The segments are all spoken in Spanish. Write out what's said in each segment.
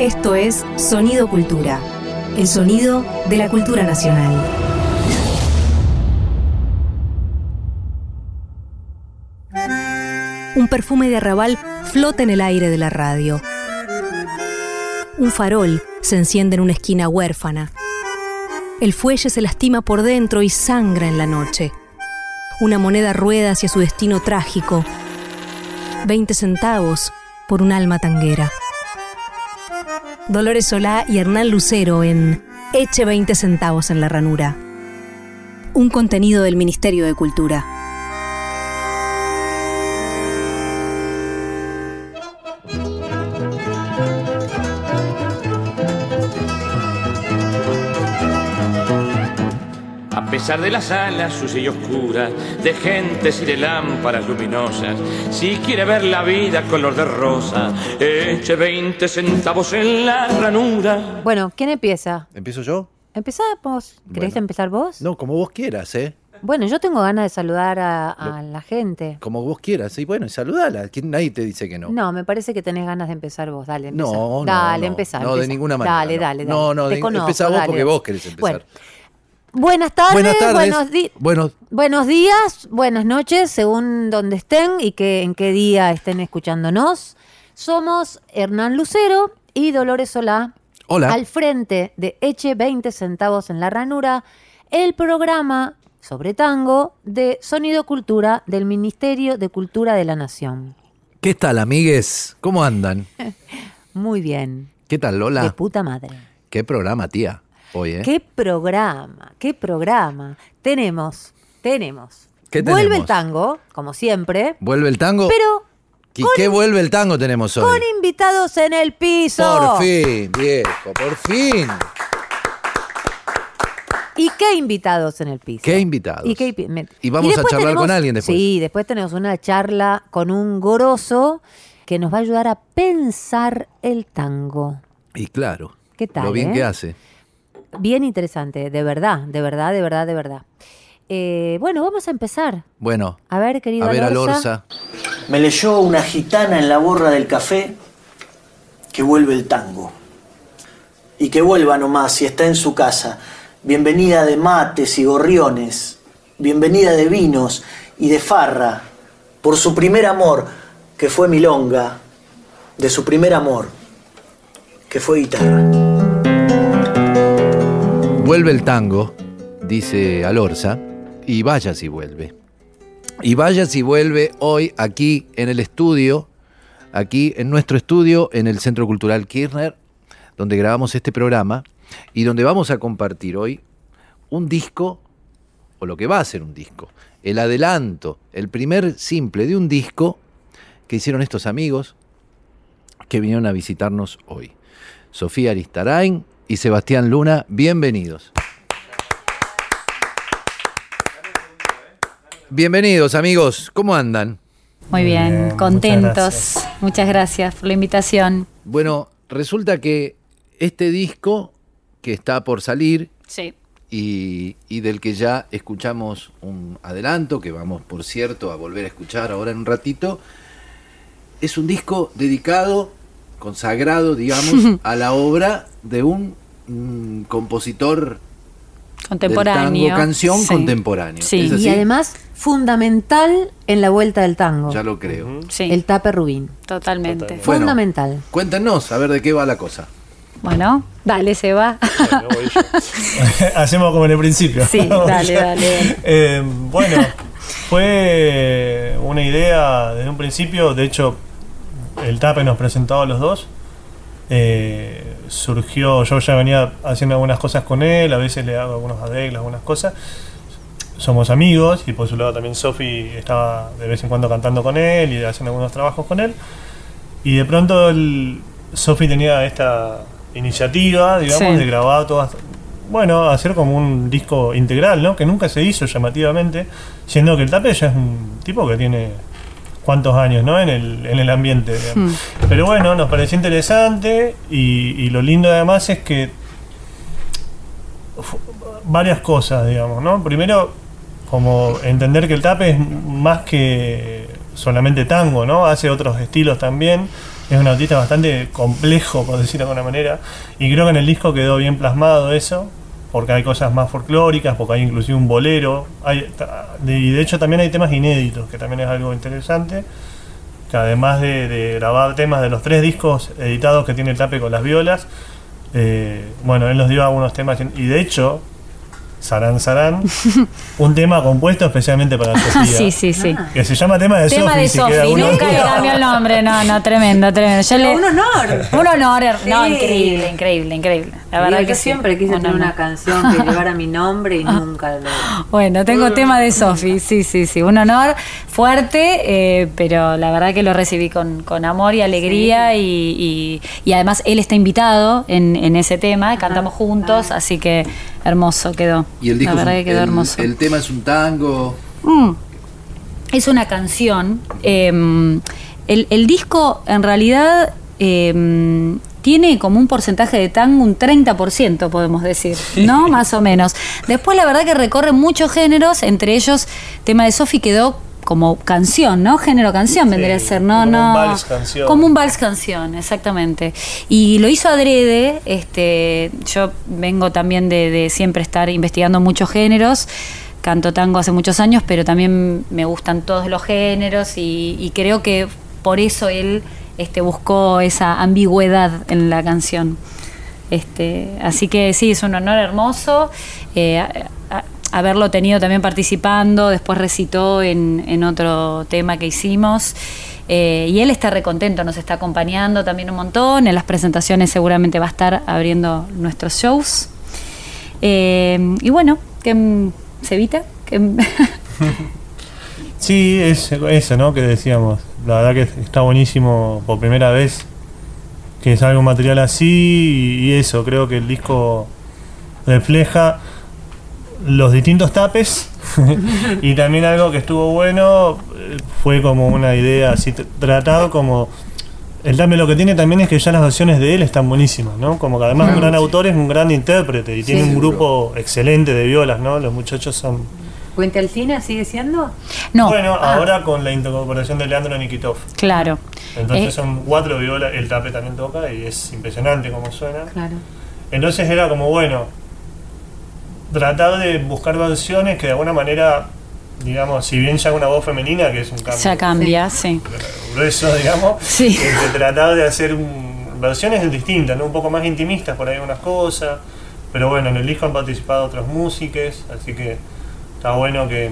Esto es Sonido Cultura, el sonido de la cultura nacional. Un perfume de arrabal flota en el aire de la radio. Un farol se enciende en una esquina huérfana. El fuelle se lastima por dentro y sangra en la noche. Una moneda rueda hacia su destino trágico. Veinte centavos por un alma tanguera. Dolores Solá y Hernán Lucero en Eche 20 centavos en la ranura. Un contenido del Ministerio de Cultura. A pesar de las salas sucia y oscura, de gentes y de lámparas luminosas, si quiere ver la vida color de rosa, eche 20 centavos en la ranura. Bueno, ¿quién empieza? ¿Empiezo yo? Empezá vos. ¿Querés Bueno. empezar vos? No, como vos quieras, ¿eh? Bueno, yo tengo ganas de saludar a, a la gente. Como vos quieras. Y bueno, y saludala. ¿Quién- Nadie te dice que no. No. me parece que tenés ganas de empezar vos. Dale, empezá. No, no, Dale, no. empezá. No, de empezá. ninguna manera, Dale, no. dale, dale. No, no, de- conozco, empezá vos dale. porque vos querés empezar. Bueno. Buenas tardes, Buenas tardes. buenos, di- Buenos, buenos días, buenas noches, según donde estén y que, en qué día estén escuchándonos. Somos Hernán Lucero y Dolores Solá hola. al frente de Eche 20 centavos en la ranura, el programa sobre tango de Sonido Cultura del Ministerio de Cultura de la Nación. ¿Qué tal, amigues? ¿Cómo andan? Muy bien. ¿Qué tal, De Lola? puta madre. Qué programa, tía. Hoy, ¿eh? ¿Qué programa? ¿Qué programa? Tenemos, tenemos. ¿Qué Vuelve tenemos? el tango, como siempre, ¿Vuelve el tango? pero ¿Y qué vuelve el tango tenemos hoy? con invitados en el piso. Por fin, viejo, por fin. ¿Y qué invitados en el piso? ¿Qué invitados? ¿Y, qué- me- Y vamos a charlar con alguien después. Sí, después tenemos una charla con un goroso que nos va a ayudar a pensar el tango. Y claro. ¿Qué tal, Lo bien eh? que hace. Bien interesante, de verdad, de verdad, de verdad, de verdad. Eh, bueno, vamos a empezar. Bueno, A ver, querido a ver a Alorza. Lorza. Me leyó una gitana en la borra del café que vuelve el tango. Y que vuelva nomás si está en su casa. Bienvenida de mates y gorriones. Bienvenida de vinos y de farra. Por su primer amor, que fue milonga. De su primer amor, que fue guitarra. Vuelve el tango, dice Alorza, y vaya si vuelve. Y vaya si vuelve hoy aquí en el estudio, aquí en nuestro estudio, en el Centro Cultural Kirchner, donde grabamos este programa y donde vamos a compartir hoy un disco, o lo que va a ser un disco, el adelanto, el primer simple de un disco que hicieron estos amigos que vinieron a visitarnos hoy. Sofía Aristarain y Sebastián Luna, bienvenidos. Bienvenidos amigos, ¿cómo andan? Muy bien, Bien, contentos. muchas Muchas gracias. por la invitación. Bueno, resulta que este disco que está por salir Sí. y, y del que ya escuchamos un adelanto, que vamos por cierto a volver a escuchar ahora en un ratito, es un disco dedicado, consagrado, digamos, a la obra de un mm, compositor Contemporáneo. del tango, canción Sí. contemporáneo. Sí. ¿Es Y además, fundamental en la vuelta del tango. Ya lo creo. Sí, El tape Rubín. totalmente. Totalmente. Bueno. Fundamental. Cuéntenos, a ver de qué va la cosa. Bueno, dale, se va. Bueno. Hacemos como en el principio. Sí, dale, dale. Eh, bueno, fue una idea desde un principio. De hecho, el TAPE nos presentó a los dos. Eh, surgió, yo ya venía haciendo algunas cosas con él, a veces le hago algunos arreglos, algunas cosas. Somos amigos y por su lado también Sofi estaba de vez en cuando cantando con él y haciendo algunos trabajos con él. Y de pronto Sofi tenía esta iniciativa, digamos, Sí. de grabar todas. Bueno, hacer como un disco integral, ¿no? Que nunca se hizo llamativamente, siendo que el Tape ya es un tipo que tiene cuántos años, ¿no? En el, en el ambiente. digamos. Pero bueno, nos pareció interesante y, y lo lindo además es que varias cosas, digamos, ¿no? Primero, como entender que el tape es más que solamente tango, ¿no? Hace otros estilos también es un artista bastante complejo, por decirlo de alguna manera, y creo que en el disco quedó bien plasmado eso, porque hay cosas más folclóricas, porque hay inclusive un bolero, hay, y de hecho también hay temas inéditos, que también es algo interesante, que además de, de grabar temas de los tres discos editados que tiene el tape con las violas, eh, bueno, él nos dio algunos temas, y de hecho, Sarán Sarán, un tema compuesto especialmente para Sofía. Sí, sí, sí. Que se llama tema de Tema Sofi, de si Sofi, nunca le cambió el nombre, no, no, tremendo, tremendo. Yo le- un honor. Un honor, her- no, Sí. increíble, increíble, increíble. La Digo, verdad yo que sí. siempre quise Un tener honor. una canción que llevara mi nombre y nunca lo Bueno, tengo tema de Sofi, sí, sí, sí. Un honor fuerte, eh, pero la verdad que lo recibí con, con amor y alegría y, y- y además él está invitado en, en ese tema, cantamos juntos, así que hermoso quedó. Y el disco la verdad un- que quedó el- hermoso. El tema es un tango. Mm. Es una canción. eh, el, el disco en realidad eh, tiene como un porcentaje de tango, un 30% podemos decir, ¿no? Más o menos. Después la verdad que recorre muchos géneros, entre ellos tema de Sofi quedó como canción, ¿no? Género canción vendría a ser, ¿no? como un no vals canción. Como un vals canción, exactamente. Y lo hizo adrede, este, yo vengo también de, de siempre estar investigando muchos géneros, canto tango hace muchos años, pero también me gustan todos los géneros y, y creo que por eso él este, buscó esa ambigüedad en la canción. Este, así que sí, es un honor hermoso eh, a- a- haberlo tenido también participando, después recitó en, en otro tema que hicimos. eh, y él está recontento, nos está acompañando también un montón. En las presentaciones seguramente va a estar abriendo nuestros shows. Eh, y bueno, que se evita. Sí, es eso, ¿no? Que decíamos. La verdad que está buenísimo por primera vez que salga un material así y eso, creo que el disco refleja los distintos tapes y también algo que estuvo bueno eh, fue como una idea así tr- tratado como el tape lo que tiene también es que ya las versiones de él están buenísimas, ¿no? Como que además un gran autor es un gran intérprete y tiene un grupo excelente de violas, ¿no? Los muchachos son ¿Puente Alcina sigue siendo? no, bueno, ahora con la incorporación de Leandro Nikitov. claro. Entonces Eh, son cuatro violas, el tape también toca y es impresionante como suena. Claro. Entonces era como, bueno, tratar de buscar versiones que de alguna manera, digamos, si bien ya una voz femenina, que es un cambio ya cambia, sí. grueso, digamos, Sí. de tratar de hacer un- versiones distintas, ¿no? un poco más intimistas por ahí algunas cosas. Pero bueno, en el disco han participado otros músicos, así que está bueno que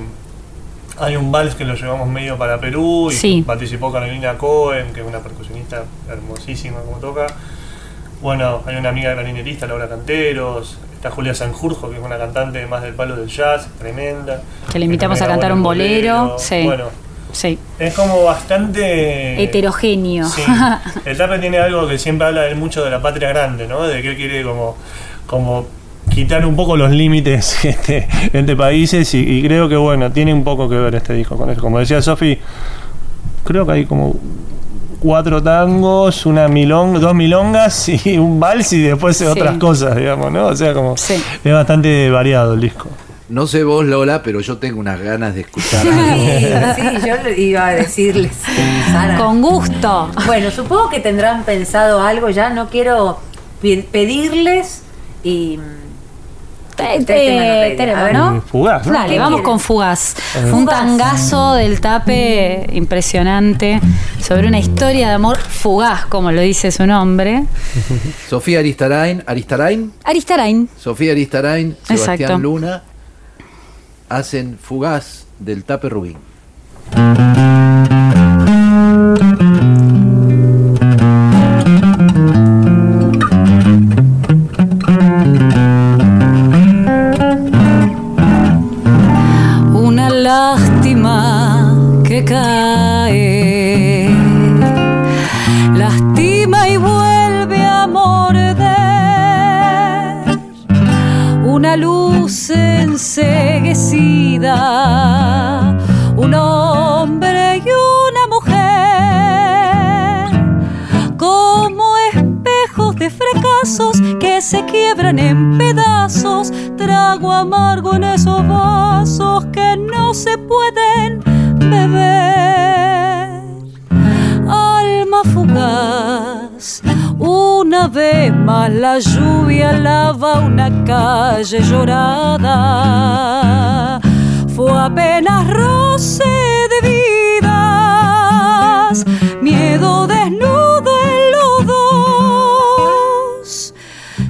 hay un vals que lo llevamos medio para Perú y Sí. participó Carolina Cohen, que es una percusionista hermosísima como toca. Bueno, hay una amiga clarinerista, Laura Canteros, está Julia Sanjurjo, que es una cantante más del palo del jazz, tremenda. Que le invitamos a cantar un bolero, sí. Bueno, Sí. es como bastante Heterogéneo. Sí. El Tape tiene algo que siempre habla él mucho de la patria grande, ¿no? De que él quiere como, como quitar un poco los límites este, entre países y, y creo que bueno, tiene un poco que ver este disco con eso. Como decía Sofi, creo que hay como cuatro tangos, una milonga, dos milongas y un vals y después Sí. otras cosas, digamos, ¿no? O sea, como Sí. es bastante variado el disco. No sé vos, Lola, pero yo tengo unas ganas de escuchar Sí, sí, yo iba a decirles. Sara. Con gusto. Bueno, supongo que tendrán pensado algo ya. No quiero pe- pedirles y. Tenemos, ver. ¿no? Fugaz, ¿no? Dale, ¿Qué vamos con Fugaz. Un tangazo del tape impresionante sobre una historia de amor fugaz, como lo dice su nombre. Sofía Aristarain, Aristarain, Aristarain. Sofía Aristarain, Sebastián Exacto. Luna hacen Fugaz del Tape Rubín. Un hombre y una mujer, como espejos de fracasos que se quiebran en pedazos, trago amargo en esos vasos que no se pueden vez más la lluvia lava una calle llorada. Fue apenas roce de vidas, miedo desnudo en los dos.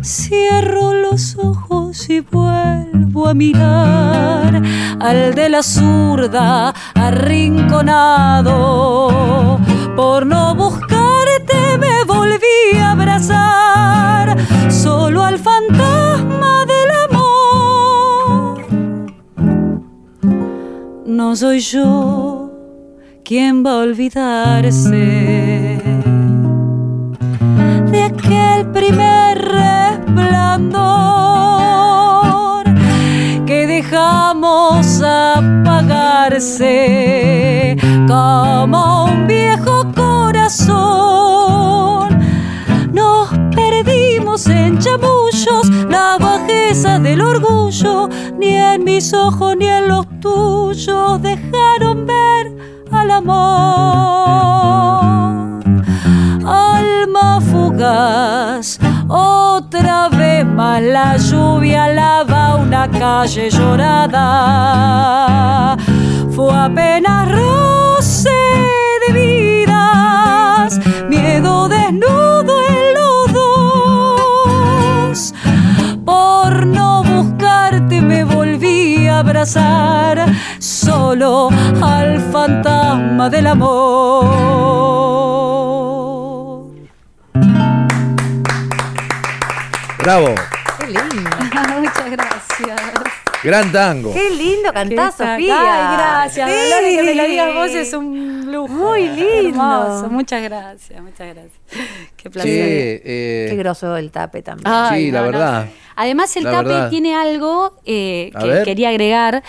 Cierro los ojos y vuelvo a mirar al de la zurda arrinconado. Por no buscarte me a abrazar solo al fantasma del amor. No soy yo quien va a olvidarse de aquel primer resplandor que dejamos apagarse como un viejo corazón. En chamullos, la bajeza del orgullo, ni en mis ojos ni en los tuyos dejaron ver al amor alma fugaz. Otra vez más la lluvia lava una calle llorada. Fue apenas roce de vidas, miedo desnudo en Por no buscarte me volví a abrazar solo al fantasma del amor. Bravo. Qué lindo. Muchas gracias. Gran tango. Qué lindo cantás, Qué Sofía. Ay, gracias. Sí. Dolores, que me lo digas vos es un lujo. Muy lindo. Hermoso. Muchas gracias, muchas gracias. Qué placer. Eh, Qué grosso el tape también. Ay, Sí, la verdad. Además, el La tape verdad. tiene algo eh, que ver. quería agregar,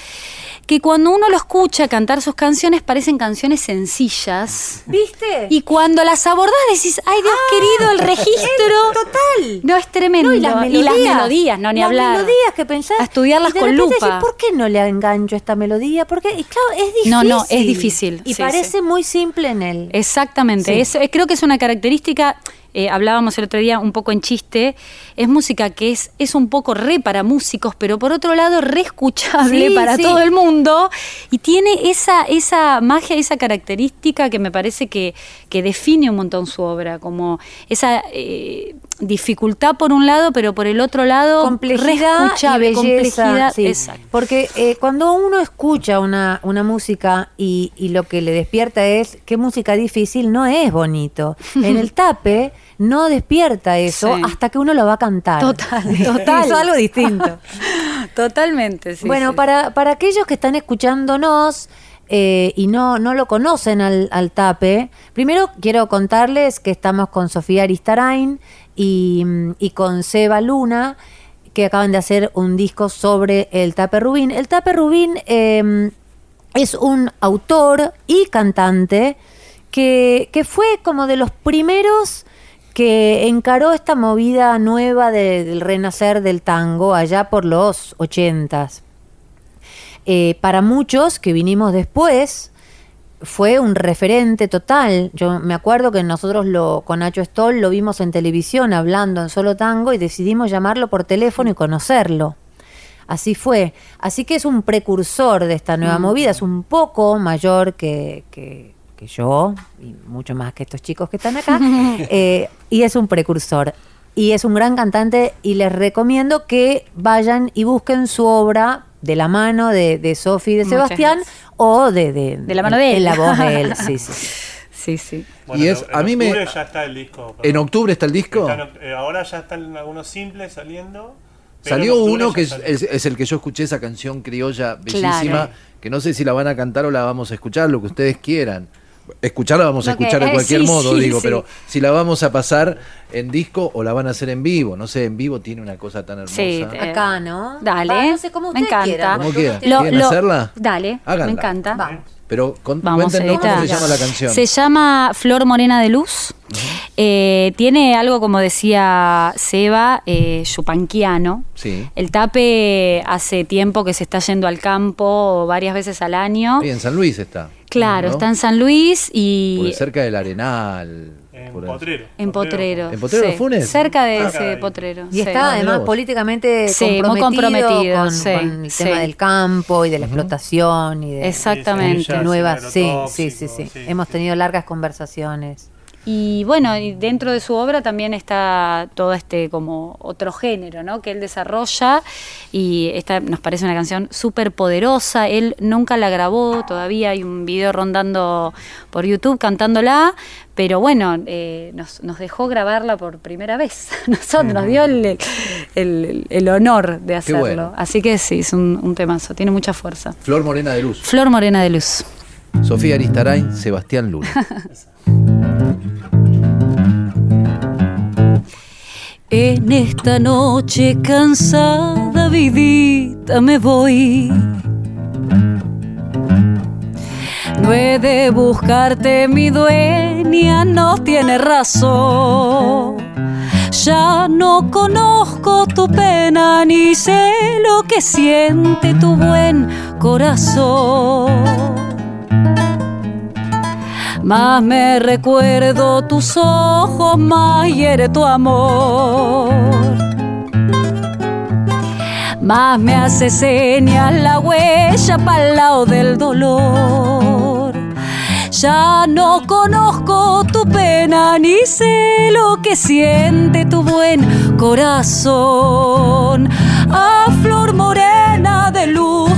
que cuando uno lo escucha cantar sus canciones parecen canciones sencillas. ¿Viste? Y cuando las abordás decís, ay Dios querido, el registro. Total. No, es tremendo. No, y las melodías. melodías, no, ni las hablar. melodías que pensás. A estudiarlas y de con lupa. decís, ¿Por qué no le engancho esta melodía? Porque, y claro, es difícil. No, no, es difícil, Y sí, parece sí. muy simple en él. Exactamente, Sí. Es- creo que es una característica, eh, hablábamos el otro día un poco en chiste, es música que es, es un poco re para músicos, pero por otro lado re escuchable Sí, para sí. todo el mundo y tiene esa, esa magia, esa característica que me parece que, que define un montón su obra, como esa eh, dificultad por un lado, pero por el otro lado re complejidad y belleza. complejidad, sí. exacto. Porque eh, cuando uno escucha una, una música y, y lo que le despierta es qué música difícil, no es bonito. En el tape no despierta eso Sí. hasta que uno lo va a cantar. Total, total. es algo distinto. Totalmente, sí. bueno, sí. Para, para aquellos que están escuchándonos eh, y no, no lo conocen al, al tape, primero quiero contarles que estamos con Sofía Aristarain y, y con Seba Luna, que acaban de hacer un disco sobre el tape Rubín. El tape Rubín eh, es un autor y cantante que, que fue como de los primeros que encaró esta movida nueva de- del renacer del tango allá por los ochentas. Eh, para muchos que vinimos después, fue un referente total. Yo me acuerdo que nosotros lo, con Nacho Stoll lo vimos en televisión hablando en solo tango y decidimos llamarlo por teléfono y conocerlo. Así fue. Así que es un precursor de esta nueva movida. Es un poco mayor que, que- que yo y mucho más que estos chicos que están acá. Eh, y es un precursor. Y es un gran cantante y les recomiendo que vayan y busquen su obra de la mano de, de Sofi y de Sebastián o de, de, De la mano de en él. la voz de él. Sí, sí. Sí, sí. Bueno, Y es- en a mí me- octubre ya está el disco. ¿En octubre está el disco? Está en eh, ahora ya están algunos simples saliendo. en Salió uno que es, sale. es- es el que yo escuché, esa canción criolla bellísima, Claro. que no sé si la van a cantar o la vamos a escuchar, lo que ustedes quieran. Escucharla vamos a escuchar de eh, cualquier sí, modo, sí, digo, sí. pero si la vamos a pasar en disco o la van a hacer en vivo, no sé, en vivo tiene una cosa tan hermosa. Sí, eh, Acá, ¿no? Dale. Va, no sé cómo Me encanta. tiene- Lo- ¿Quieren lo- hacerla? Dale, Háganla. me encanta. Vamos. Pero con- Vamos, cuéntenos cómo se llama la canción. Se llama Flor Morena de Luz. Eh, tiene algo, como decía Seba, eh, yupanquiano. Sí. El tape hace tiempo que se está yendo al campo varias veces al año. Ahí en San Luis está. Claro, ¿no? está en San Luis y cerca del Arenal. En. Potrero. En Potrero. ¿En Potrero sí. Funes? Cerca de Cerca ese de. Potrero. Y sí. está mirá además políticamente Sí, muy comprometido, comprometido, con, sí, con el sí. tema del campo y de la explotación y de Exactamente. nuevas. Sí, sí, sí, sí, Hemos sí. tenido largas conversaciones. Y bueno, y dentro de su obra también está todo este como otro género, ¿no? Que él desarrolla y esta nos parece una canción súper poderosa. Él nunca la grabó, todavía hay un video rondando por YouTube cantándola, pero bueno, eh, nos, nos dejó grabarla por primera vez. Nosotros nos dio el, el- el honor de hacerlo. bueno. Así que sí, es un, un temazo, tiene mucha fuerza. Flor Morena de Luz. Flor Morena de Luz. Sofía Aristarain, Sebastián Luna. En esta noche cansada, vidita, me voy. No he de buscarte, mi dueña no tiene razón. Ya no conozco tu pena ni sé lo que siente tu buen corazón. Más me recuerdo tus ojos, más hiere tu amor. Más me hace señas la huella para el lado del dolor. Ya no conozco tu pena ni sé lo que siente tu buen corazón. A flor morena de luz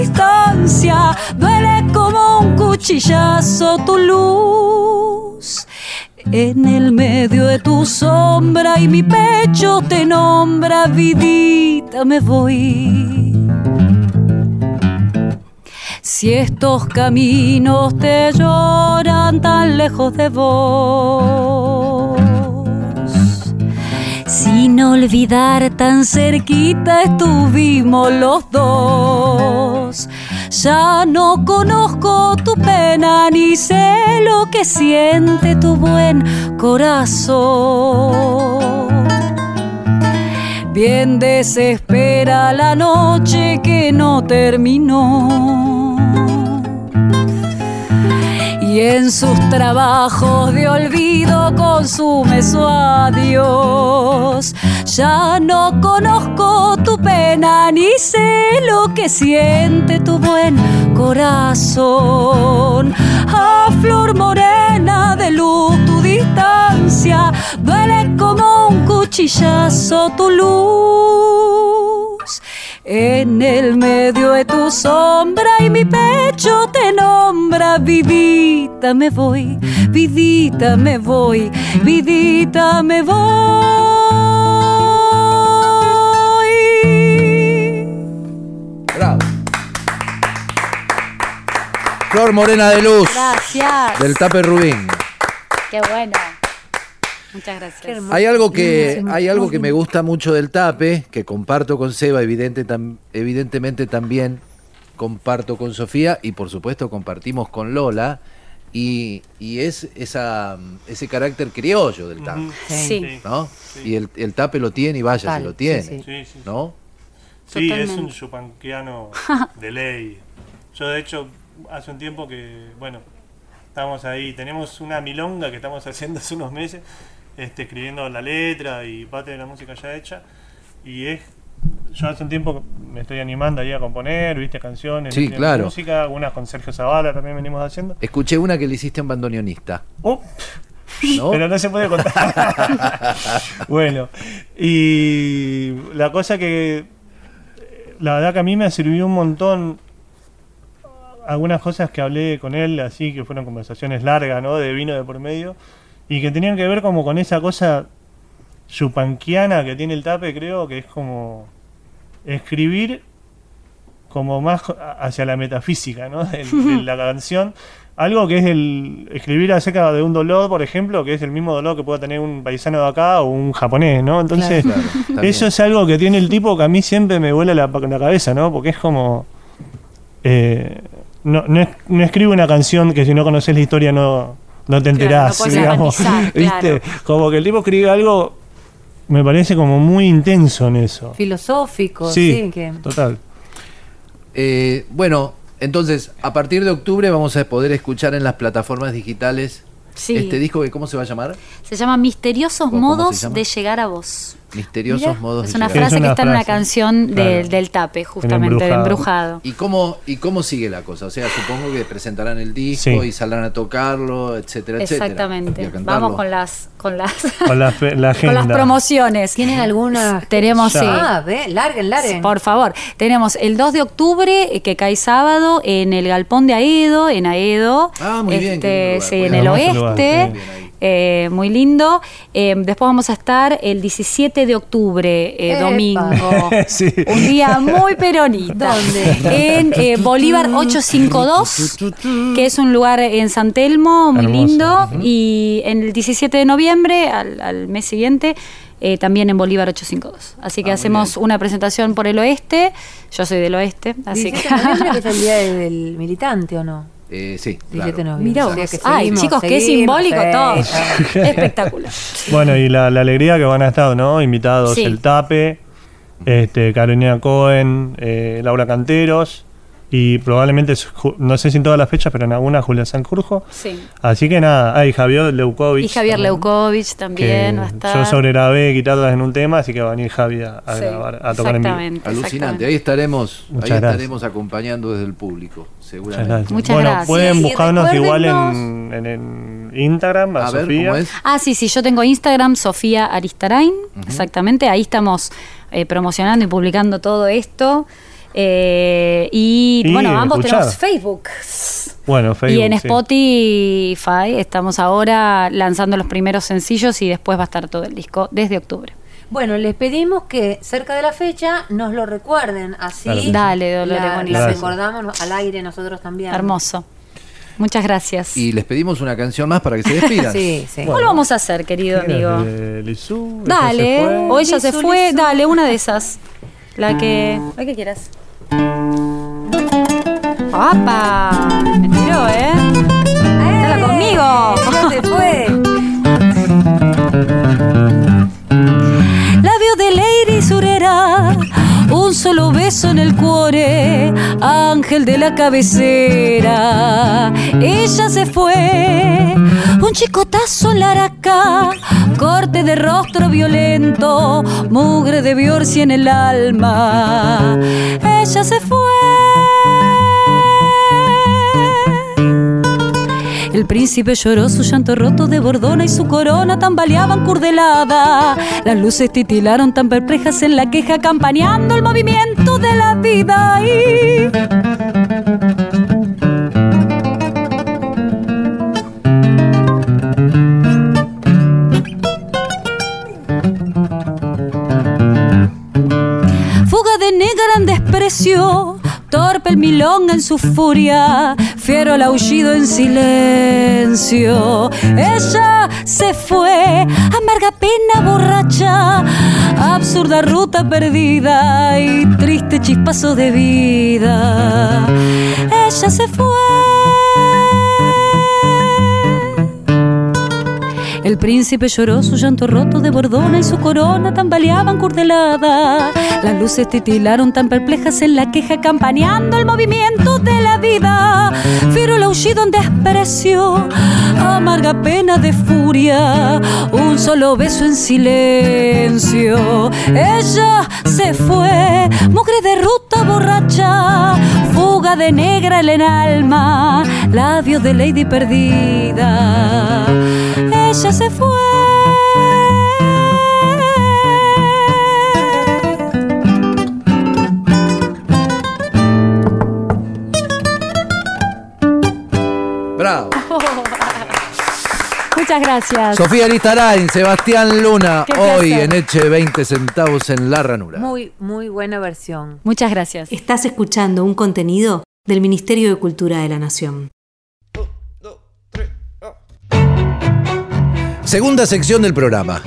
distancia duele como un cuchillazo tu luz. En el medio de tu sombra y mi pecho te nombra, vidita, me voy. Si estos caminos te lloran tan lejos de vos, olvidar tan cerquita estuvimos los dos. Ya no conozco tu pena ni sé lo que siente tu buen corazón. Bien desespera la noche que no terminó. Y en sus trabajos de olvido consume su adiós. Ya no conozco tu pena ni sé lo que siente tu buen corazón. A flor morena de luz tu distancia duele como un cuchillazo tu luz. En el medio de tu sombra y mi pecho te nombra, vidita me voy, vidita me voy, vidita me voy. Flor Morena de Luz. Gracias. Del Tape Rubín. Qué bueno. Muchas gracias. Hay algo que hay algo que me gusta mucho del Tape, que comparto con Seba, evidente tam- evidentemente también comparto con Sofía y por supuesto compartimos con Lola y, y es esa ese carácter criollo del Tape. Sí. ¿no? Y el, el Tape lo tiene y vaya, Total, se lo tiene, sí, sí. ¿no? Sí, es un chupanquiano de ley. Yo de hecho hace un tiempo que, bueno, estamos ahí, tenemos una milonga que estamos haciendo hace unos meses, este, escribiendo la letra y parte de la música ya hecha. Y es, yo hace un tiempo me estoy animando ahí a componer, viste, canciones, Sí, claro. música, algunas con Sergio Zavala también venimos haciendo. Escuché una que le hiciste a un bandoneonista, Oh, ¿no? pero no se puede contar. bueno, y la cosa que la verdad que a mí me sirvió un montón algunas cosas que hablé con él, así que fueron conversaciones largas, ¿no? De vino de por medio, y que tenían que ver como con esa cosa chupanquiana que tiene el tape, creo, que es como escribir como más hacia la metafísica, ¿no? De, de la canción. Algo que es el escribir acerca de un dolor, por ejemplo, que es el mismo dolor que pueda tener un paisano de acá o un japonés, ¿no? Entonces, Claro, eso es algo que tiene el tipo que a mí siempre me vuela la, la cabeza, ¿no? Porque es como... eh, no, no, es- no escribo una canción que si no conoces la historia no, no te enterás, no podés digamos. claro. Como que el tipo escribe algo, me parece como muy intenso en eso. Filosófico, Sí, sí, que total. Eh, bueno, entonces, a partir de octubre vamos a poder escuchar en las plataformas digitales Sí. Este disco, que ¿cómo se va a llamar? Se llama Misteriosos ¿Cómo- cómo se modos llama? de llegar a vos. Misteriosos Mira, modos es de una llegar. frase Es que una está en una canción del, Claro. del tape, justamente, de Embrujado. embrujado. ¿Y cómo, ¿Y cómo sigue la cosa? O sea, supongo que presentarán el disco Sí. y saldrán a tocarlo, etcétera, etcétera. Exactamente. Vamos con las con las Con la, fe- la con las promociones. ¿Tienen alguna? Tenemos Ya. sí. Ah, ve, larguen, larguen. Por favor, tenemos el 2 de octubre, eh, que cae sábado, en el Galpón de Aedo, en Aedo. Ah, muy bien, lindo lugar. sí, en el oeste. Eh, muy lindo. Eh, después vamos a estar el 17 de octubre, eh, domingo. Sí. Un día muy peronista. ¿Dónde? En eh, Bolívar 852, que es un lugar en San Telmo, muy Hermoso. lindo. Y en el 17 de noviembre, al, al mes siguiente, eh, también en Bolívar 852. Así que Ah, hacemos una presentación por el oeste. Yo soy del oeste, así 17 que. que es el día del militante, ¿o no? Eh, sí, 17 de claro. Mira O sea Ay, seguimos, chicos, qué simbólico sí. todo. Espectacular. Bueno, y la, la alegría que van a estar, ¿no? Invitados Sí. el Tape, este, Carolina Cohen, eh, Laura Canteros y probablemente, no sé si en todas las fechas, pero en algunas Julia Sanjurjo. Sí. Así que nada, hay Javier Leukovic. Y Javier también, Leukovic que también va a estar. Yo sobre grabé guitarras en un tema, así que va a venir Javi a, a Sí, grabar, a tocar en vivo. Alucinante. Ahí estaremos, ahí Muchas gracias. estaremos acompañando desde el público, seguramente. gracias. Muchas bueno, gracias. pueden buscarnos igual en, en, en Instagram, a, A ver, Sofía. ¿cómo es? Ah, sí, sí, yo tengo Instagram, Sofía Aristarain, exactamente, ahí estamos eh, promocionando y publicando todo esto. Eh, y, Y bueno, ambos escuchar. tenemos Facebook. Bueno, Facebook. y en sí. Spotify estamos ahora lanzando los primeros sencillos y después va a estar todo el disco desde octubre. Bueno, les pedimos que cerca de la fecha nos lo recuerden, así Claro sí. Dale, Dolores, la, la recordamos al aire nosotros también. Hermoso. Muchas gracias. Y les pedimos una canción más para que se despidan. Sí, sí. ¿Cuál vamos a hacer, querido ¿Quién es amigo? de Lizú? ¿Ella Dale, fue? o ella se fue, dale, una de esas. La que. La que quieras. ¡Apa! En el cuore, ángel de la cabecera. Ella se fue, un chicotazo en la araca, corte de rostro violento, mugre de Biorsi en el alma. Ella se fue. El príncipe lloró su llanto roto de bordona y su corona tambaleaban curdelada. Las luces titilaron tan perplejas en la queja, campaneando el movimiento de la vida. Y... Desprecio, el milonga en su furia, fiero el aullido en silencio. Ella se fue, amarga pena borracha, absurda ruta perdida y triste chispazo de vida. Ella se fue. El príncipe lloró su llanto roto de bordona y su corona tambaleaban curdelada. Las luces titilaron tan perplejas en la queja, campaneando el movimiento de la vida. Fiero el aullido en desprecio, amarga pena de furia, un solo beso en silencio. Ella se fue, mugre de ruta borracha, fuga de negra en el alma, labios de lady perdida. Se fue. Bravo. Muchas gracias. Sofía Listarain, Sebastián Luna, Qué hoy placer. en Eche 20 centavos en La Ranura. Muy, muy buena versión. Muchas gracias. Estás escuchando un contenido del Ministerio de Cultura de la Nación. Segunda sección del programa.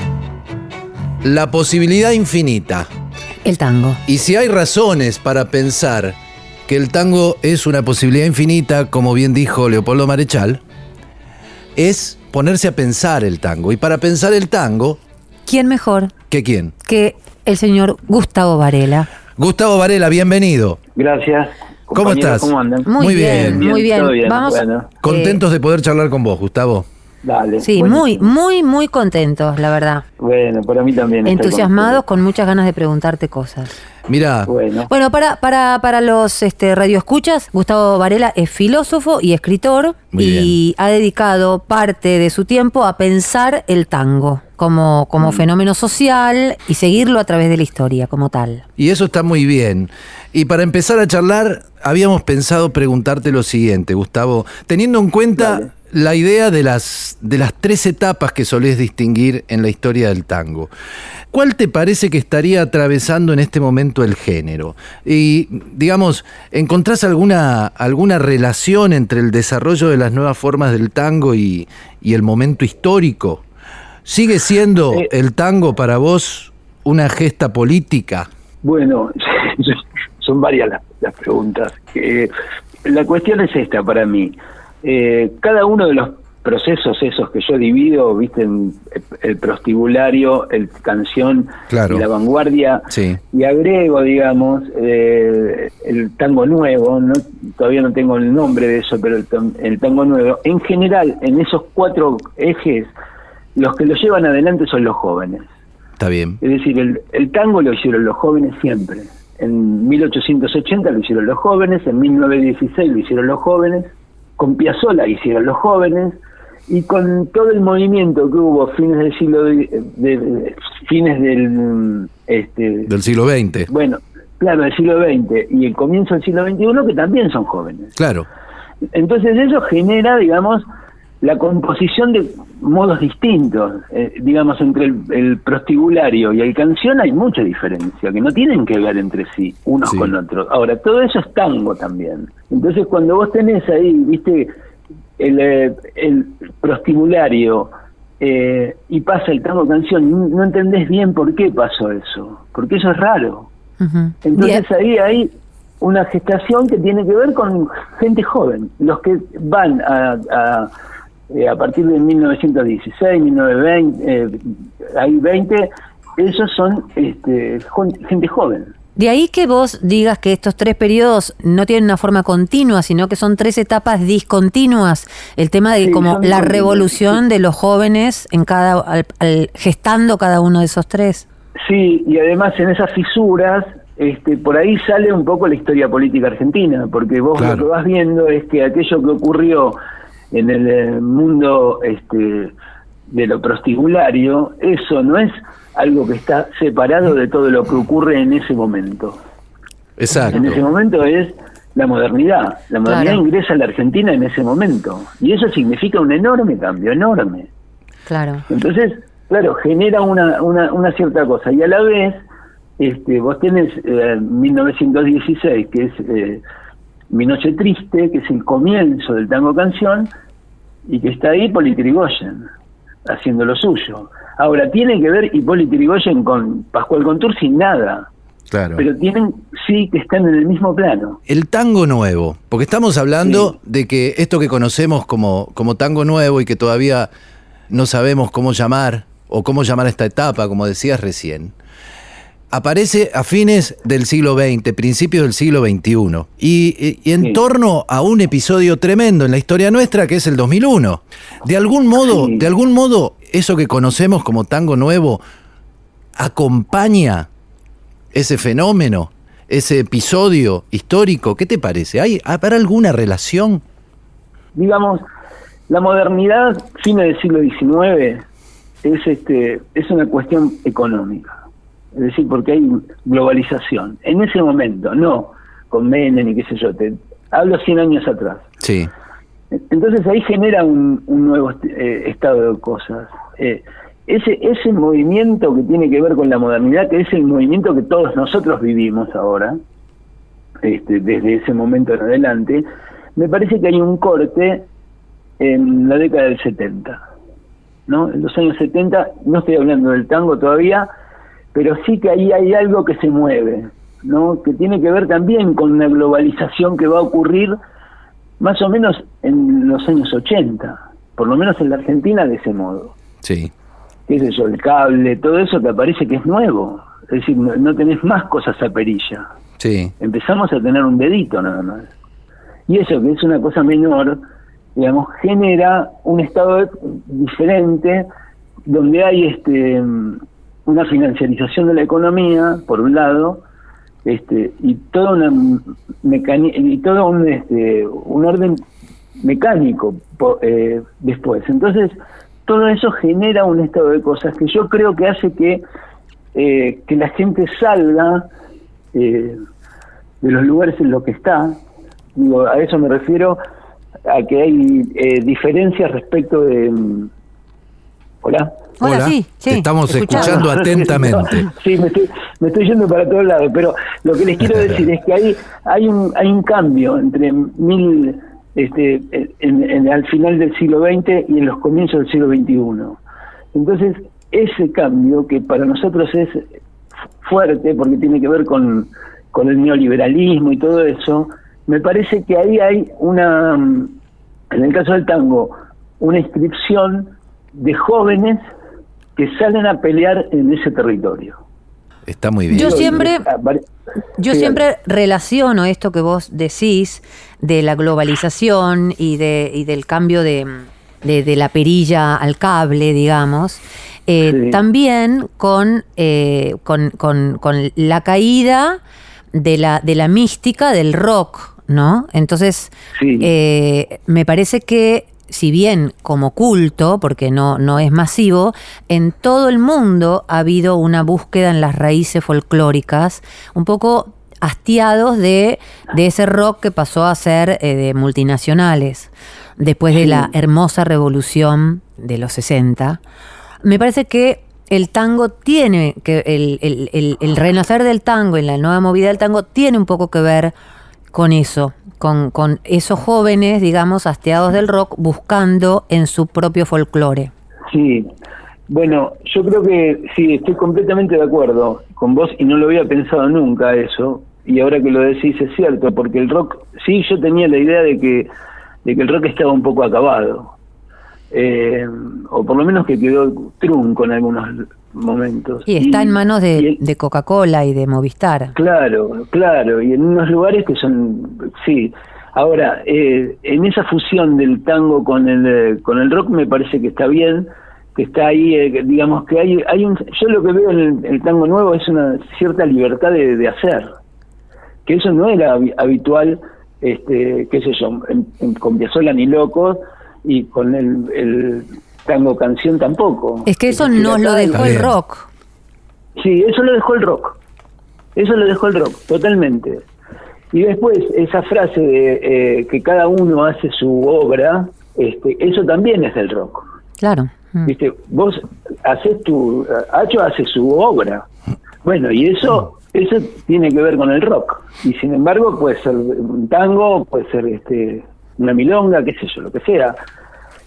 La posibilidad infinita. El tango. Y si hay razones para pensar que el tango es una posibilidad infinita, como bien dijo Leopoldo Marechal, es ponerse a pensar el tango. Y para pensar el tango, ¿Quién mejor ¿qué quién? que el señor Gustavo Varela? Gustavo Varela, bienvenido. Gracias. ¿Cómo estás? ¿Cómo andan? Muy, Muy bien, bien. muy bien. Vamos bueno. Contentos de poder charlar con vos, Gustavo. Dale. Sí, buenísimo. muy, muy, muy contentos, la verdad. Bueno, para mí también. Entusiasmados, con muchas ganas de preguntarte cosas. Mira. Bueno, Bueno, para, para, para los este, radioescuchas, Gustavo Varela es filósofo y escritor Muy y ha dedicado parte de su tiempo a pensar el tango como, como Mm. fenómeno social y seguirlo a través de la historia como tal. y eso está muy bien. Y para empezar a charlar, habíamos pensado preguntarte lo siguiente, Gustavo, teniendo en cuenta Dale. La idea de las, de las tres etapas que solés distinguir en la historia del tango. ¿Cuál te parece que estaría atravesando en este momento el género? Y, digamos, ¿encontrás alguna, alguna relación entre el desarrollo de las nuevas formas del tango y, y el momento histórico? ¿Sigue siendo Eh. el tango para vos una gesta política? bueno, son varias las, las preguntas. Eh, la cuestión es esta para mí. Eh, cada uno de los procesos esos que yo divido, viste, en el prostibulario, el canción Claro. y la vanguardia, Sí. y agrego, digamos, eh, el tango nuevo, no, todavía no tengo el nombre de eso, pero el, el tango nuevo, en general, en esos cuatro ejes, los que lo llevan adelante son los jóvenes. Está bien. Es decir, el, el tango lo hicieron los jóvenes siempre. En 1880 lo hicieron los jóvenes, en 1916 lo hicieron los jóvenes, con Piazzolla hicieron los jóvenes, y con todo el movimiento que hubo fines del siglo de, de- fines del este Del siglo XX. bueno claro del siglo XX y el comienzo del siglo XXI que también son jóvenes Claro. entonces eso genera, digamos, la composición de modos distintos. Eh, digamos, entre el, el prostibulario y el canción hay mucha diferencia, que no tienen que ver entre sí, unos Sí. con otros. Ahora, todo eso es tango también. Entonces, cuando vos tenés ahí, viste, el, eh, el prostibulario eh, y pasa el tango canción, no, no entendés bien por qué pasó eso, porque eso es raro. Entonces ahí hay una gestación que tiene que ver con gente joven, los que van a, a, eh, a partir de 1916, 1920, eh, hay 20, esos son este, gente joven. De ahí que vos digas que estos tres periodos no tienen una forma continua, sino que son tres etapas discontinuas. El tema de Sí, como la revolución de los jóvenes en cada al- al- gestando cada uno de esos tres. Sí, y además en esas fisuras, este, por ahí sale un poco la historia política argentina, porque vos Claro. lo que vas viendo es que aquello que ocurrió en el eh, mundo este, de lo prostibulario, eso no es algo que está separado de todo lo que ocurre en ese momento. Exacto. En ese momento es la modernidad. La modernidad Claro. ingresa a la Argentina en ese momento. Y eso significa un enorme cambio, enorme. Claro. Entonces, claro, genera una, una, una cierta cosa. Y a la vez, este, vos tenés eh, 1916, que es eh, Mi Noche Triste, que es el comienzo del tango canción, y que está ahí Hipólito Yrigoyen, haciendo lo suyo. Ahora, tiene que ver Hipólito Yrigoyen con Pascual Contur sin nada, Claro. pero tienen, sí, que están en el mismo plano. El tango nuevo, porque estamos hablando de que esto que conocemos como, como tango nuevo y que todavía no sabemos cómo llamar o cómo llamar esta etapa, como decías recién, aparece a fines del siglo XX, principios del siglo XXI, y, en Sí. torno a un episodio tremendo en la historia nuestra que es el 2001. De algún modo, Sí. de algún modo, eso que conocemos como tango nuevo acompaña ese fenómeno, ese episodio histórico. ¿Qué te parece? ¿Hay, ¿Habrá alguna relación? digamos, la modernidad, fines del siglo XIX, es, este, es una cuestión económica. Es decir, porque hay globalización. En ese momento, no con Menem y qué sé yo, te hablo 100 años atrás. Sí, Entonces ahí genera un, un nuevo eh, estado de cosas. Eh, ese, ese movimiento que tiene que ver con la modernidad, que es el movimiento que todos nosotros vivimos ahora, este, desde ese momento en adelante, me parece que hay un corte en la década del 70. ¿no? En los años 70, no estoy hablando del tango todavía, pero sí que ahí hay algo que se mueve, ¿no? que tiene que ver también con una globalización que va a ocurrir más o menos en los años 80, por lo menos en la Argentina de ese modo. sí. ¿Qué es eso? El cable, todo eso que aparece que es nuevo. Es decir, no, no tenés más cosas a perilla. Sí, Empezamos a tener un dedito nada más. Y eso, que es una cosa menor, digamos, genera un estado diferente donde hay este una financiarización de la economía, por un lado, este, y toda una y todo un, este, un orden mecánico eh, después. Entonces, todo eso genera un estado de cosas que yo creo que hace que, eh, que la gente salga eh, de los lugares en los que está. Digo, a eso me refiero a que hay diferencias respecto de... Mm, Hola. Hola, sí, Te estamos escuchando atentamente. sí, me estoy, me estoy yendo para todos lados, pero lo que les quiero decir es que hay, hay, un, hay un cambio entre mil, este, en, al final del siglo XX y en los comienzos del siglo XXI. Entonces, ese cambio que para nosotros es fuerte porque tiene que ver con, con el neoliberalismo y todo eso, me parece que ahí hay una, en el caso del tango, una inscripción de jóvenes que salen a pelear en ese territorio. Está muy bien. Yo siempre, yo siempre relaciono esto que vos decís de la globalización y, de, y del cambio de, de, la perilla al cable, digamos, eh, también con, eh, con, con, con, la caída de la, de la mística del rock, ¿no? Entonces, eh, me parece que si bien como culto, porque no, no es masivo, en todo el mundo ha habido una búsqueda en las raíces folclóricas, un poco hastiados de, de ese rock que pasó a ser eh, de multinacionales, después de la hermosa revolución de los 60. Me parece que el tango tiene, que el, el, el renacer del tango y la nueva movida del tango tiene un poco que ver con eso, con, con esos jóvenes, digamos, hastiados del rock, buscando en su propio folclore. Sí, bueno, yo creo que sí, estoy completamente de acuerdo con vos y no lo había pensado nunca eso, y ahora que lo decís es cierto, porque el rock, sí, yo tenía la idea de que, de que el rock estaba un poco acabado, eh, o por lo menos que quedó trunco en algunos momentos. Y está en manos de, Coca-Cola y de Movistar. Claro, claro, y en unos lugares que son, sí. Ahora, eh, en esa fusión del tango con el, eh, con el rock me parece que está bien, que está ahí, eh, digamos que hay, hay un, yo lo que veo en el, tango nuevo es una cierta libertad de, hacer, que eso no era habitual, este, qué sé yo, con Piazzolla ni Locos y con el tango canción tampoco. Es que eso no lo dejó el rock. Sí, eso lo dejó el rock. Eso lo dejó el rock, totalmente. Y después, esa frase de eh, que cada uno hace su obra, este, eso también es del rock. Claro. Mm. Viste, vos haces tu. Hacho hace su obra. Bueno, y eso eso tiene que ver con el rock. Y sin embargo, puede ser un tango, puede ser este una milonga, qué sé yo, lo que sea.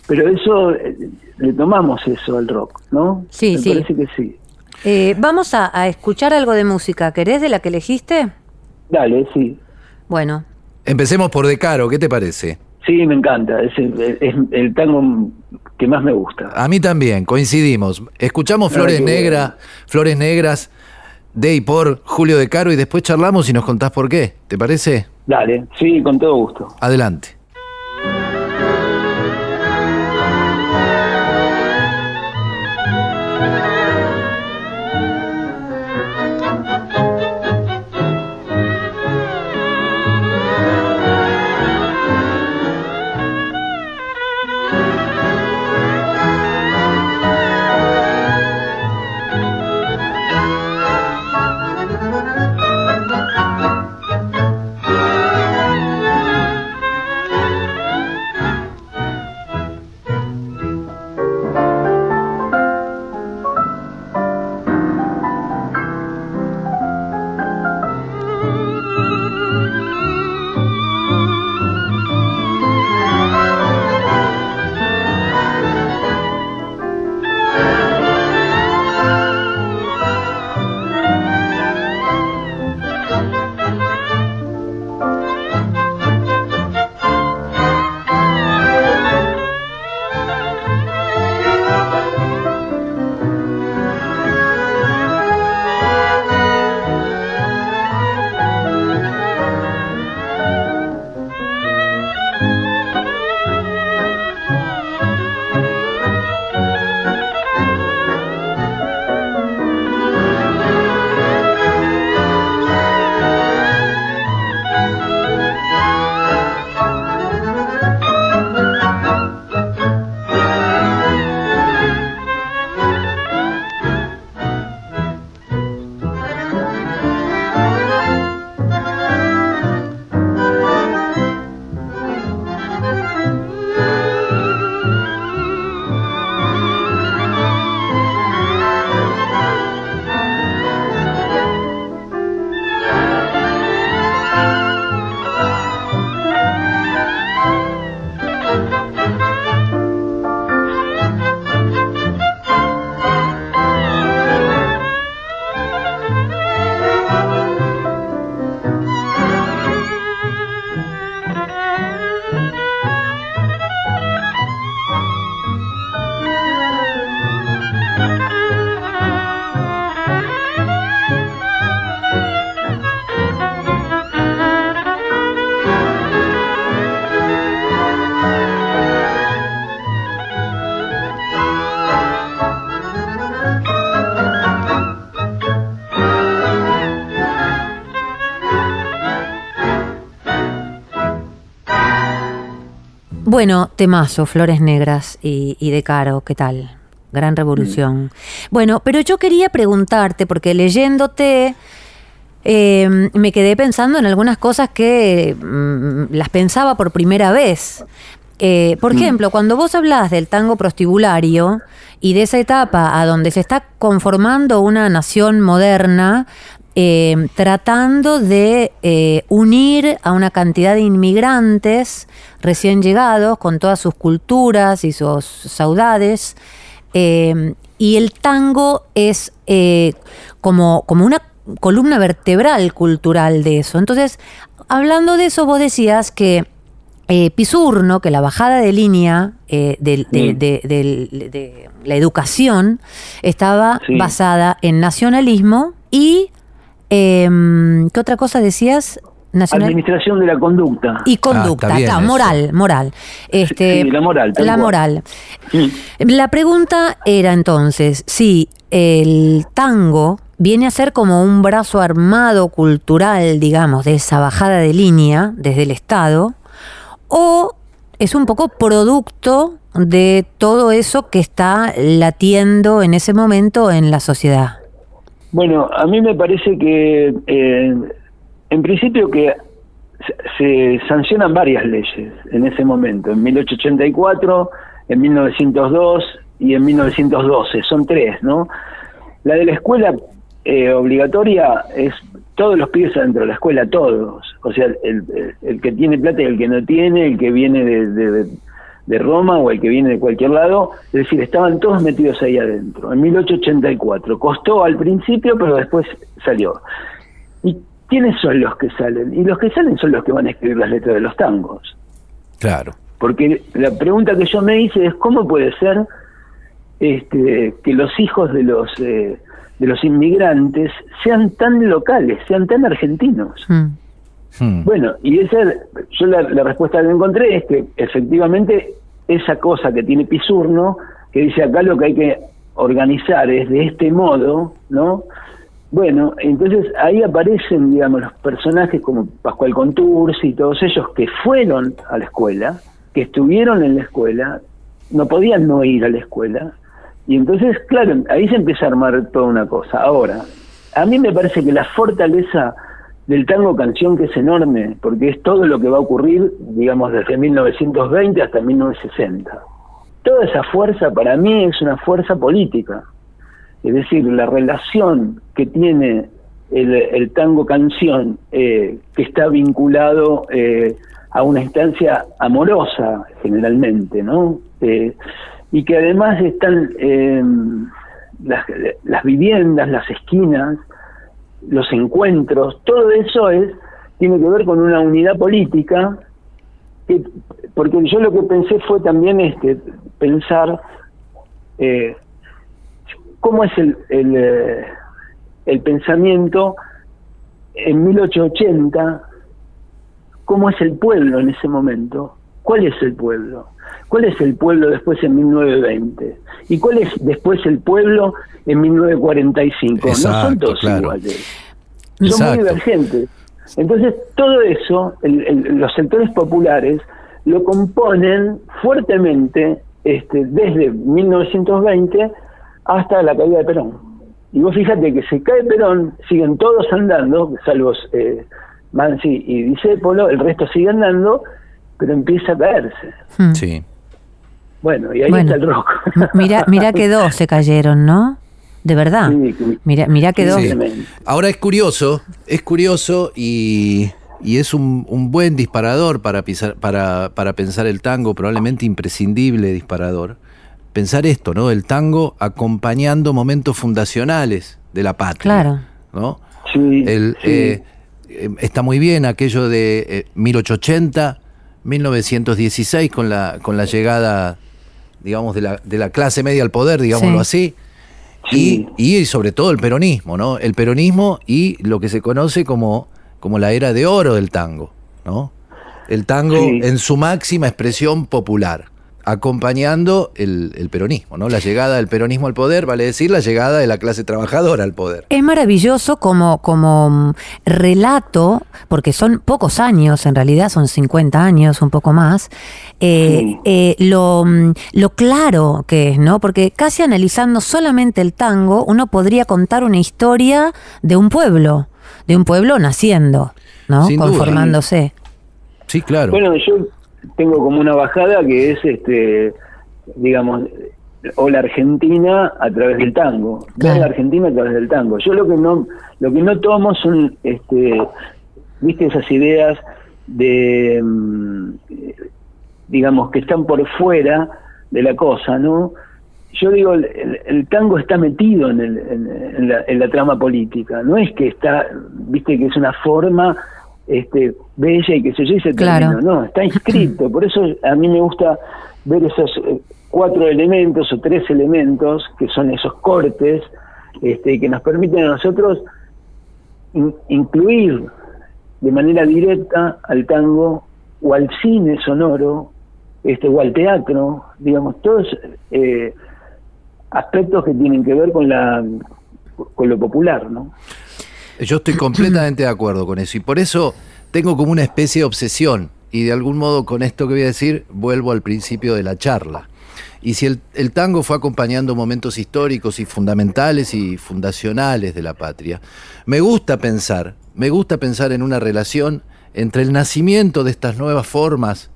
Pero eso, eh, le tomamos eso al rock, ¿no? Sí, Me sí. Parece que sí. Eh, vamos a, escuchar algo de música. ¿Querés de la que elegiste? Dale, sí. Bueno. Empecemos por De Caro, ¿qué te parece? Sí, me encanta. Es el, tango que más me gusta. A mí también, coincidimos. Escuchamos Flores Negras, Flores Negras de y por Julio De Caro y después charlamos y nos contás por qué. ¿Te parece? Dale, sí, con todo gusto. Adelante. Bueno, temazo, Flores Negras y, y de Caro, ¿qué tal? Gran revolución. Bueno, pero yo quería preguntarte, porque leyéndote, eh, me quedé pensando en algunas cosas que mm, las pensaba por primera vez. Eh, por ejemplo, cuando vos hablas del tango prostibulario y de esa etapa a donde se está conformando una nación moderna, eh, tratando de eh, unir a una cantidad de inmigrantes recién llegados con todas sus culturas y sus saudades, eh, y el tango es eh, como, como una columna vertebral cultural de eso. Entonces, hablando de eso, vos decías que eh, Pisurno, que la bajada de línea eh, de, Sí. de- del- de la educación estaba Sí. basada en nacionalismo y... em, ¿Qué otra cosa decías? Nacional Administración de la conducta. y conducta, Ah, claro, eso. moral, moral. Este, Sí, la moral, La moral. La pregunta era entonces si el tango viene a ser como un brazo armado cultural, digamos, de esa bajada de línea desde el Estado, o es un poco producto de todo eso que está latiendo en ese momento en la sociedad. Bueno, a mí me parece que, eh, en principio, que se, sancionan varias leyes en ese momento, en 1884, en 1902 y en 1912, son tres, ¿no? La de la escuela eh, obligatoria es todos los pibes adentro de la escuela, todos. O sea, el- el que tiene plata y el que no tiene, el que viene de, de- de Roma o el que viene de cualquier lado, es decir, estaban todos metidos ahí adentro, en 1884. Costó al principio, pero después salió. ¿Y quiénes son los que salen? Y los que salen son los que van a escribir las letras de los tangos. Claro. Porque la pregunta que yo me hice es cómo puede ser este, que los hijos de los eh, de los inmigrantes sean tan locales, sean tan argentinos. Mm. Hmm. Bueno, y esa yo la, la respuesta que encontré es que efectivamente esa cosa que tiene Pisurno, que dice acá lo que hay que organizar es de este modo, ¿no? Bueno, entonces ahí aparecen, digamos, los personajes como Pascual Contursi y todos ellos que fueron a la escuela, que estuvieron en la escuela, no podían no ir a la escuela, y entonces, claro, ahí se empieza a armar toda una cosa. Ahora, a mí me parece que la fortaleza del tango canción que es enorme, porque es todo lo que va a ocurrir, digamos, desde 1920 hasta 1960. Toda esa fuerza para mí es una fuerza política. Es decir, la relación que tiene el, tango canción, eh, que está vinculado eh, a una instancia amorosa generalmente, ¿no? Eh, y que además están eh, las, las viviendas, las esquinas, los encuentros, todo eso es tiene que ver con una unidad política, que- porque yo lo que pensé fue también este pensar eh, cómo es el, el, eh, el pensamiento en 1880, cómo es el pueblo en ese momento, cuál es el pueblo, cuál es el pueblo después en 1920 y cuál es después el pueblo en 1945. no son Exacto, todos claro. iguales son Exacto. muy divergentes. Entonces, todo eso, el- el- los sectores populares lo componen fuertemente este, desde 1920 hasta la caída de Perón. Y vos fíjate que se cae Perón, siguen todos andando, salvo eh, Mansi y Discépolo, el resto sigue andando, pero empieza a caerse. Mm. Sí. Bueno, y ahí Bueno. está el rock. Mira, mira que dos se cayeron, ¿no? De verdad. Sí, Mira, mira que dos. Sí. Ahora es curioso, es curioso y, y es un, un buen disparador para, pisar- para, para pensar el tango, probablemente imprescindible disparador. Pensar esto, ¿no? El tango acompañando momentos fundacionales de la patria. Claro. ¿no? Sí, El, sí. eh, eh, está muy bien aquello de eh, 1880, 1916 con la, con la llegada, digamos, de la, de la clase media al poder, digámoslo así. Sí. Y, y sobre todo el peronismo, ¿no? El peronismo y lo que se conoce como, como la era de oro del tango, ¿no? El tango Sí. en su máxima expresión popular. Acompañando el, el peronismo, ¿no? La llegada del peronismo al poder, vale decir, la llegada de la clase trabajadora al poder. Es maravilloso como, como mm, relato, porque son pocos años, en realidad son 50 años, un poco más, eh, eh, lo, mm, lo claro que es, ¿no? Porque casi analizando solamente el tango, uno podría contar una historia de un pueblo, de un pueblo naciendo, ¿no? Sin duda. Conformándose. Sí, claro. Bueno, yo tengo como una bajada que es, este, digamos, o la Argentina a través del tango, Claro. la Argentina a través del tango. Yo lo que no, lo que no tomo son, este, viste esas ideas de, mm, digamos, que están por fuera de la cosa, ¿no? Yo digo, el, el- el tango está metido en, el- en- en la, en la trama política, no es que está, viste, que es una forma este, bella y que se yo y se Claro. terminó, no, está inscrito, por eso a mí me gusta ver esos eh, cuatro elementos o tres elementos que son esos cortes este, que nos permiten a nosotros in- incluir de manera directa al tango o al cine sonoro este o al teatro digamos todos eh, aspectos que tienen que ver con la con lo popular no Yo estoy completamente de acuerdo con eso y por eso tengo como una especie de obsesión y de algún modo con esto que voy a decir vuelvo al principio de la charla. Y si el, el tango fue acompañando momentos históricos y fundamentales y fundacionales de la patria, me gusta pensar, me gusta pensar en una relación entre el nacimiento de estas nuevas formas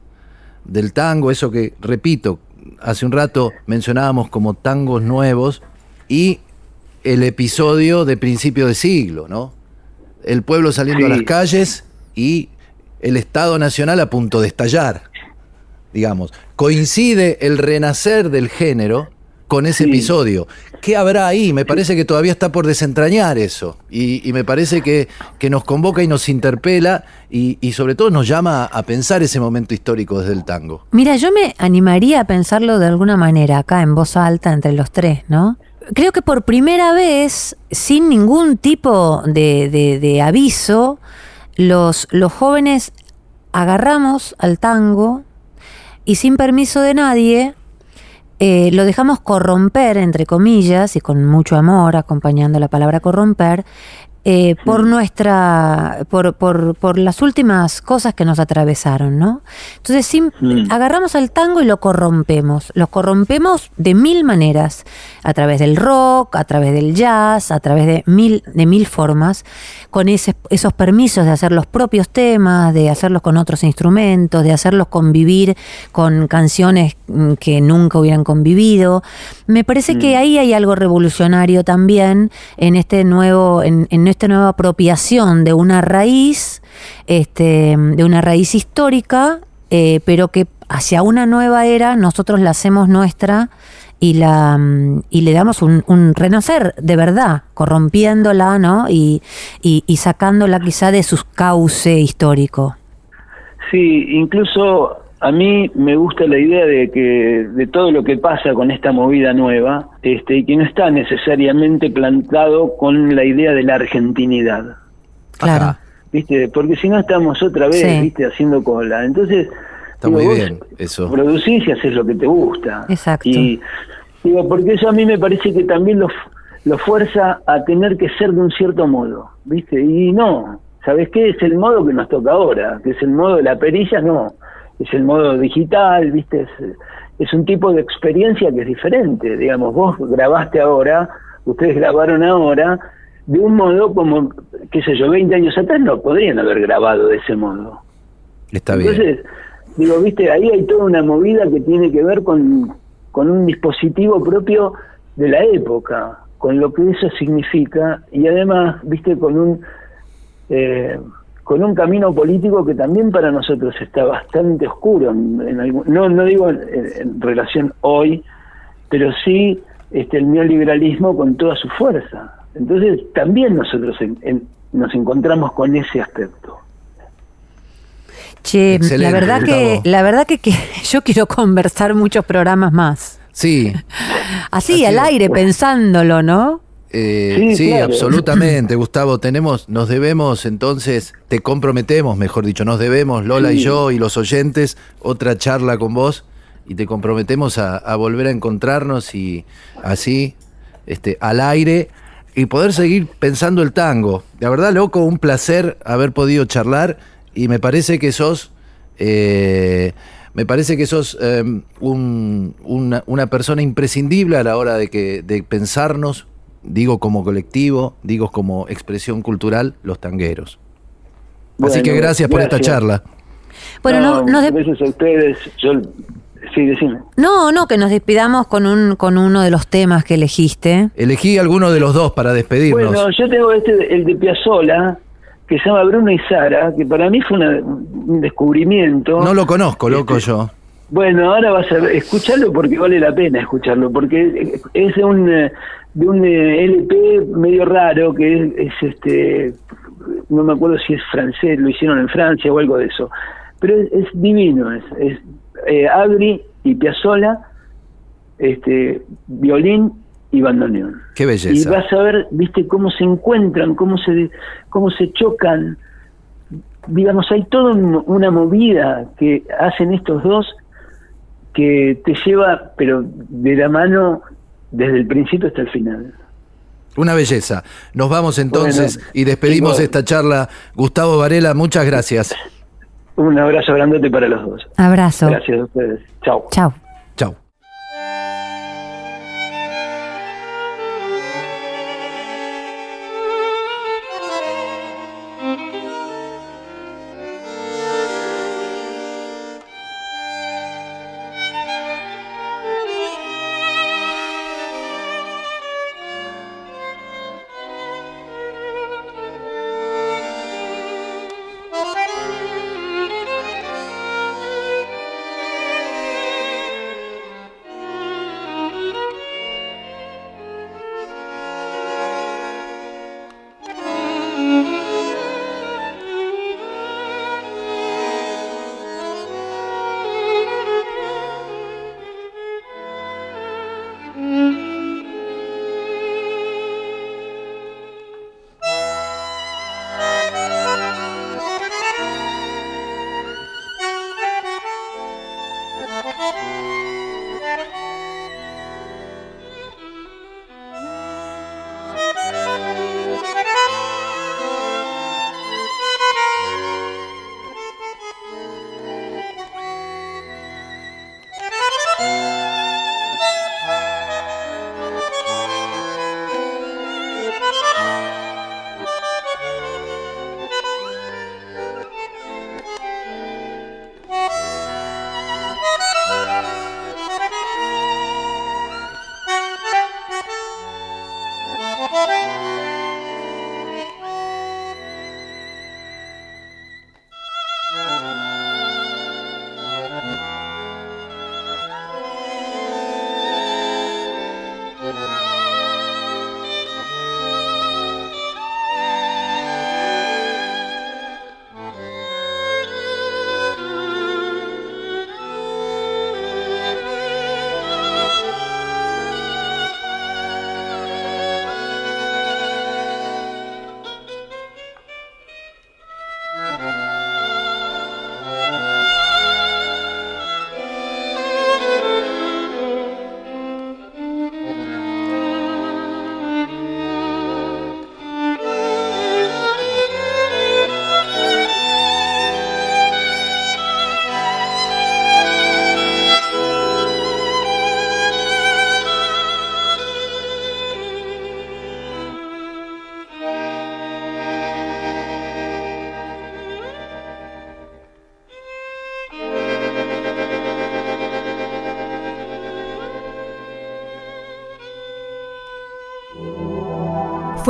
del tango, eso que, repito, hace un rato mencionábamos como tangos nuevos, y el episodio de principio de siglo, ¿no? El pueblo saliendo a las calles y el Estado Nacional a punto de estallar, digamos. Coincide el renacer del género con ese Sí. episodio. ¿Qué habrá ahí? Me parece que todavía está por desentrañar eso. Y, y me parece que, que nos convoca y nos interpela y, y sobre todo nos llama a pensar ese momento histórico desde el tango. Mira, yo me animaría a pensarlo de alguna manera acá en voz alta entre los tres, ¿no? Creo que por primera vez, sin ningún tipo de, aviso, los, los jóvenes agarramos al tango y sin permiso de nadie eh, lo dejamos corromper, entre comillas, y con mucho amor, acompañando la palabra corromper, eh, por nuestra, por, por, por las últimas cosas que nos atravesaron, ¿no? Entonces, Mm. agarramos al tango y lo corrompemos. Lo corrompemos de mil maneras, a través del rock, a través del jazz, a través de mil, de mil formas, con ese- esos permisos de hacer los propios temas, de hacerlos con otros instrumentos, de hacerlos convivir con canciones mm, que nunca hubieran convivido. Me parece que ahí hay algo revolucionario también en este nuevo, en, en esta nueva apropiación de una raíz, este, de una raíz histórica, eh, pero que hacia una nueva era nosotros la hacemos nuestra y la mm, y le damos un, renacer de verdad, corrompiéndola, ¿no? Y, y, y sacándola quizá de su cauce histórico. Sí, incluso a mí me gusta la idea de que de todo lo que pasa con esta movida nueva, este, y que no está necesariamente plantado con la idea de la argentinidad, Claro. ¿viste? Porque si no estamos otra vez, Sí. ¿viste? Haciendo cola. Entonces, Está muy bien eso. Producís y haces lo que te gusta. Exacto. Y digo, porque eso a mí me parece que también lo, lo fuerza a tener que ser de un cierto modo, ¿viste? Y no, ¿sabes qué? Es el modo que nos toca ahora, que es el modo de la perilla, no. Es el modo digital, ¿viste? Es, es un tipo de experiencia que es diferente. Digamos, vos grabaste ahora, ustedes grabaron ahora, de un modo como, qué sé yo, 20 años atrás no podrían haber grabado de ese modo. Está bien. Entonces, digo, viste, ahí hay toda una movida que tiene que ver con, con un dispositivo propio de la época, con lo que eso significa y además, viste, con un eh, con un camino político que también para nosotros está bastante oscuro, en, en algún- no, no digo en, en relación hoy, pero sí este, el neoliberalismo con toda su fuerza. Entonces también nosotros en- en- nos encontramos con ese aspecto. Che, Excelente, la verdad que, la verdad que, que yo quiero conversar muchos programas más. Sí, Así, Así al aire, pensándolo, ¿no? Eh, Sí, sí, claro. absolutamente, Gustavo. Tenemos, nos debemos entonces, te comprometemos, mejor dicho, nos debemos, Lola y yo y los oyentes, otra charla con vos y te comprometemos a, a volver a encontrarnos y así, este, al aire, y poder seguir pensando el tango. La verdad, loco, un placer haber podido charlar y me parece que sos... eh, me parece que sos eh, un- una, una persona imprescindible a la hora de, que, de pensarnos, digo como colectivo, digo como expresión cultural, los tangueros. Así que gracias, por esta charla. Bueno, no, nos de- Gracias a ustedes. Yo, sí, decime. no, no, que nos despidamos con, un, con uno de los temas que elegiste. Elegí alguno de los dos para despedirnos. Bueno, yo tengo este, el de Piazzola, que se llama Bruno y Sara, que para mí fue una- un descubrimiento. no lo conozco, loco, yo. Bueno, ahora vas a ver, escucharlo porque vale la pena escucharlo, porque es un, eh, de un eh, LP medio raro que es, es, este, no me acuerdo si es francés, lo hicieron en Francia o algo de eso, pero es, es divino, es, es eh, Adri y Piazzola, este, violín y bandoneón. Qué Y belleza. vas a ver, viste, cómo se encuentran, cómo se, cómo se chocan. Digamos, hay toda un- una movida que hacen estos dos que te lleva, pero de la mano desde el principio hasta el final. Una belleza. Nos vamos entonces Bueno, y despedimos esta charla. Gustavo Varela, muchas gracias. Un abrazo grandote para los dos. Abrazo. Gracias a ustedes. Chao. Chao.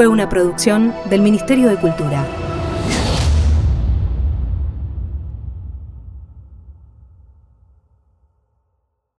Fue una producción del Ministerio de Cultura.